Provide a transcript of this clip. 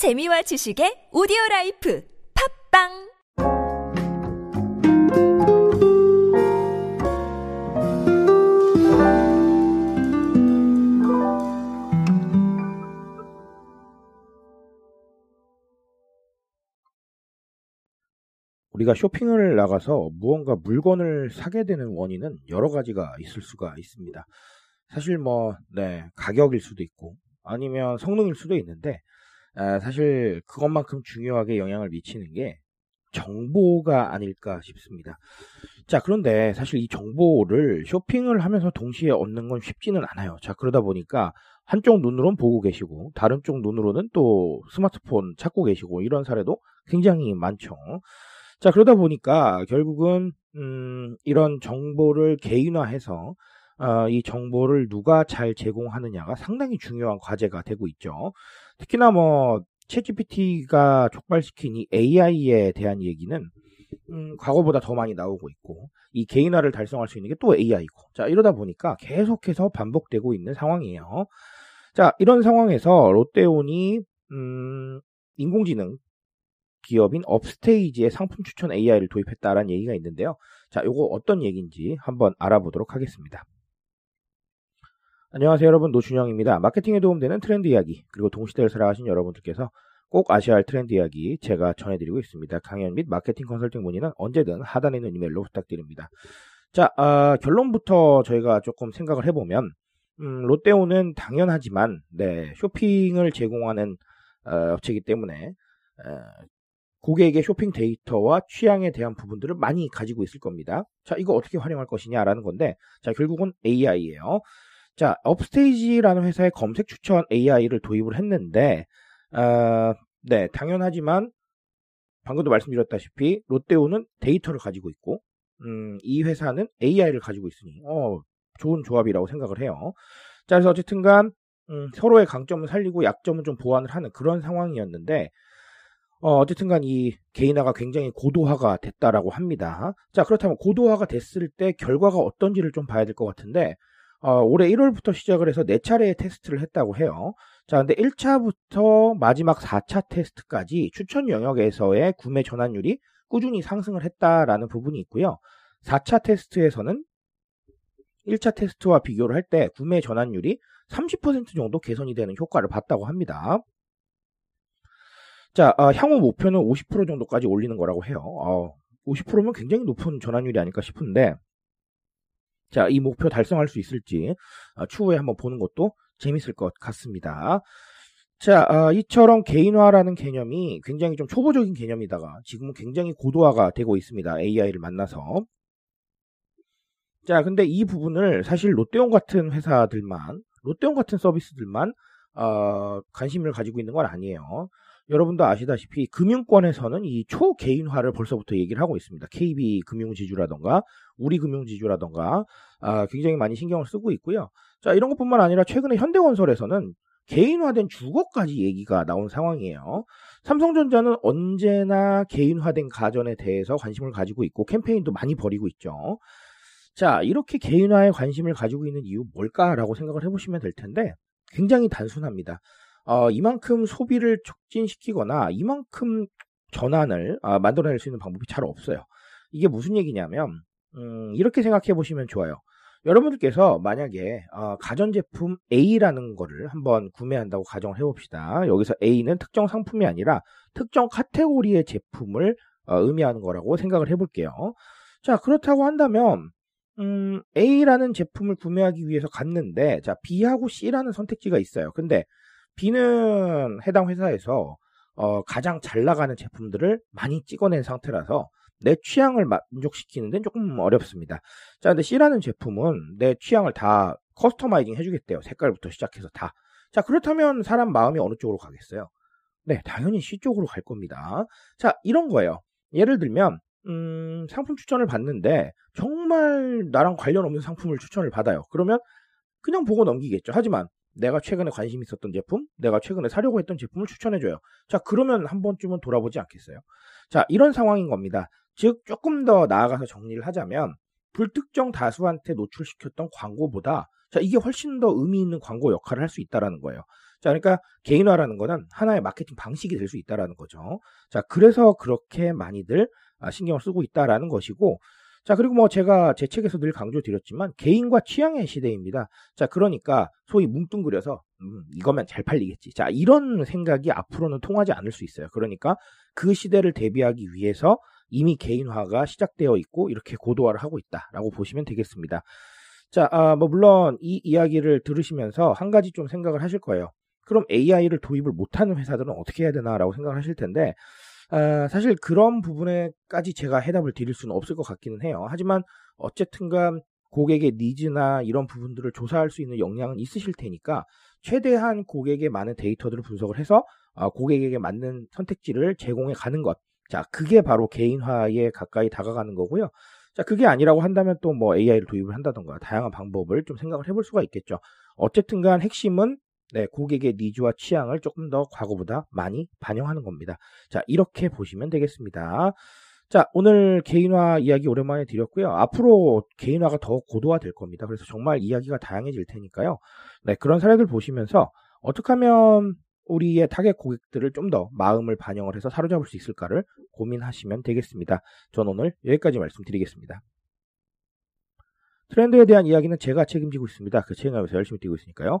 재미와 지식의 오디오 라이프 팟빵 우리가 쇼핑을 나가서 무언가 물건을 사게 되는 원인은 여러 가지가 있을 수가 있습니다. 사실 뭐, 네, 가격일 수도 있고, 아니면 성능일 수도 있는데, 아, 사실 그것만큼 중요하게 영향을 미치는 게 정보가 아닐까 싶습니다. 자, 그런데 사실 이 정보를 쇼핑을 하면서 동시에 얻는 건 쉽지는 않아요. 자, 그러다 보니까 한쪽 눈으로는 보고 계시고, 다른 쪽 눈으로는 또 스마트폰 찾고 계시고, 이런 사례도 굉장히 많죠. 자, 그러다 보니까 결국은, 음, 이런 정보를 개인화해서, 어, 이 정보를 누가 잘 제공하느냐가 상당히 중요한 과제가 되고 있죠. 특히나 뭐, 챗GPT가 촉발시킨 이 AI에 대한 얘기는, 음, 과거보다 더 많이 나오고 있고, 이 개인화를 달성할 수 있는 게 또 AI고, 자, 이러다 보니까 계속해서 반복되고 있는 상황이에요. 자, 이런 상황에서 롯데온이, 음, 인공지능 기업인 업스테이지의 상품 추천 AI를 도입했다라는 얘기가 있는데요. 자, 요거 어떤 얘기인지 한번 알아보도록 하겠습니다. 안녕하세요 여러분 노준영입니다. 마케팅에 도움되는 트렌드 이야기 그리고 동시대를 살아가신 여러분들께서 꼭 아셔야 할 트렌드 이야기 제가 전해드리고 있습니다. 강연 및 마케팅 컨설팅 문의는 언제든 하단에 있는 이메일로 부탁드립니다. 자 어, 결론부터 저희가 조금 생각을 해보면 음, 롯데온은 당연하지만 네, 쇼핑을 제공하는 어, 업체이기 때문에 어, 고객의 쇼핑 데이터와 취향에 대한 부분들을 많이 가지고 있을 겁니다. 자, 이거 어떻게 활용할 것이냐라는 건데, 자, 결국은 AI예요. 자, 업스테이지라는 회사의 검색 추천 AI를 도입을 했는데, 어, 네, 당연하지만 방금도 말씀드렸다시피 롯데온은 데이터를 가지고 있고, 음, 이 회사는 AI를 가지고 있으니, 어, 좋은 조합이라고 생각을 해요. 자, 그래서 어쨌든간 음, 서로의 강점을 살리고 약점은 좀 보완을 하는 그런 상황이었는데, 어, 어쨌든간 이 개인화가 굉장히 고도화가 됐다라고 합니다. 자, 그렇다면 고도화가 됐을 때 결과가 어떤지를 좀 봐야 될 것 같은데, 어, 올해 1월부터 시작을 해서 4차례의 테스트를 했다고 해요. 자, 근데 1차부터 마지막 4차 테스트까지 추천 영역에서의 구매 전환율이 꾸준히 상승을 했다라는 부분이 있고요. 4차 테스트에서는 1차 테스트와 비교를 할 때 구매 전환율이 30% 정도 개선이 되는 효과를 봤다고 합니다. 자, 어, 향후 목표는 50% 정도까지 올리는 거라고 해요. 어, 50%면 굉장히 높은 전환율이 아닐까 싶은데, 자, 이 목표 달성할 수 있을지 어, 추후에 한번 보는 것도 재밌을 것 같습니다. 자, 어, 이처럼 개인화라는 개념이 굉장히 좀 초보적인 개념이다가 지금은 굉장히 고도화가 되고 있습니다. AI를 만나서. 자, 근데 이 부분을 사실 롯데온 같은 회사들만, 롯데온 같은 서비스들만 어, 관심을 가지고 있는 건 아니에요. 여러분도 아시다시피 금융권에서는 이 초개인화를 벌써부터 얘기를 하고 있습니다. KB 금융지주라던가 우리 금융지주라던가 아, 굉장히 많이 신경을 쓰고 있고요. 자 이런 것뿐만 아니라 최근에 현대건설에서는 개인화된 주거까지 얘기가 나온 상황이에요. 삼성전자는 언제나 개인화된 가전에 대해서 관심을 가지고 있고 캠페인도 많이 벌이고 있죠. 자 이렇게 개인화에 관심을 가지고 있는 이유 뭘까라고 생각을 해보시면 될 텐데 굉장히 단순합니다. 어, 이만큼 소비를 촉진시키거나 이만큼 전환을 아, 만들어낼 수 있는 방법이 잘 없어요. 이게 무슨 얘기냐면 음, 이렇게 생각해 보시면 좋아요. 여러분들께서 만약에 어, 가전제품 A라는 거를 한번 구매한다고 가정을 해봅시다. 여기서 A는 특정 상품이 아니라 특정 카테고리의 제품을 어, 의미하는 거라고 생각을 해볼게요. 자 그렇다고 한다면 음, A라는 제품을 구매하기 위해서 갔는데 자 B하고 C라는 선택지가 있어요. 근데 B는 해당 회사에서 어, 가장 잘 나가는 제품들을 많이 찍어낸 상태라서 내 취향을 만족시키는 데는 조금 어렵습니다. 자, 근데 C라는 제품은 내 취향을 다 커스터마이징 해주겠대요. 색깔부터 시작해서 다. 자, 그렇다면 사람 마음이 어느 쪽으로 가겠어요? 네, 당연히 C 쪽으로 갈 겁니다. 자, 이런 거예요. 예를 들면, 음, 상품 추천을 받는데 정말 나랑 관련 없는 상품을 추천을 받아요. 그러면 그냥 보고 넘기겠죠. 하지만 내가 최근에 관심 있었던 제품, 내가 최근에 사려고 했던 제품을 추천해줘요. 자, 그러면 한 번쯤은 돌아보지 않겠어요? 자, 이런 상황인 겁니다. 즉, 조금 더 나아가서 정리를 하자면, 불특정 다수한테 노출시켰던 광고보다, 자, 이게 훨씬 더 의미 있는 광고 역할을 할 수 있다라는 거예요. 자, 그러니까 개인화라는 거는 하나의 마케팅 방식이 될 수 있다라는 거죠. 자, 그래서 그렇게 많이들 아, 신경을 쓰고 있다라는 것이고, 자, 그리고 뭐 제가 제 책에서 늘 강조드렸지만 개인과 취향의 시대입니다. 자, 그러니까 소위 뭉뚱그려서 음, 이거면 잘 팔리겠지. 자, 이런 생각이 앞으로는 통하지 않을 수 있어요. 그러니까 그 시대를 대비하기 위해서 이미 개인화가 시작되어 있고 이렇게 고도화를 하고 있다라고 보시면 되겠습니다. 자, 아, 뭐 물론 이 이야기를 들으시면서 한 가지 좀 생각을 하실 거예요. 그럼 AI를 도입을 못하는 회사들은 어떻게 해야 되나라고 생각을 하실 텐데 아, 사실 그런 부분에까지 제가 해답을 드릴 수는 없을 것 같기는 해요. 하지만 어쨌든간 고객의 니즈나 이런 부분들을 조사할 수 있는 역량은 있으실 테니까 최대한 고객의 많은 데이터들을 분석을 해서 아, 고객에게 맞는 선택지를 제공해 가는 것. 자, 그게 바로 개인화에 가까이 다가가는 거고요. 자, 그게 아니라고 한다면 또 뭐 AI를 도입을 한다던가 다양한 방법을 좀 생각을 해볼 수가 있겠죠. 어쨌든 간 핵심은 네, 고객의 needs와 취향을 조금 더 과거보다 많이 반영하는 겁니다. 자, 이렇게 보시면 되겠습니다. 자, 오늘 개인화 이야기 오랜만에 드렸고요. 앞으로 개인화가 더 고도화 될 겁니다. 그래서 정말 이야기가 다양해질 테니까요. 네, 그런 사례들 보시면서 어떻게 하면 우리의 타겟 고객들을 좀 더 마음을 반영을 해서 사로잡을 수 있을까를 고민하시면 되겠습니다. 전 오늘 여기까지 말씀드리겠습니다. 트렌드에 대한 이야기는 제가 책임지고 있습니다. 그 책임감에서 열심히 뛰고 있으니까요.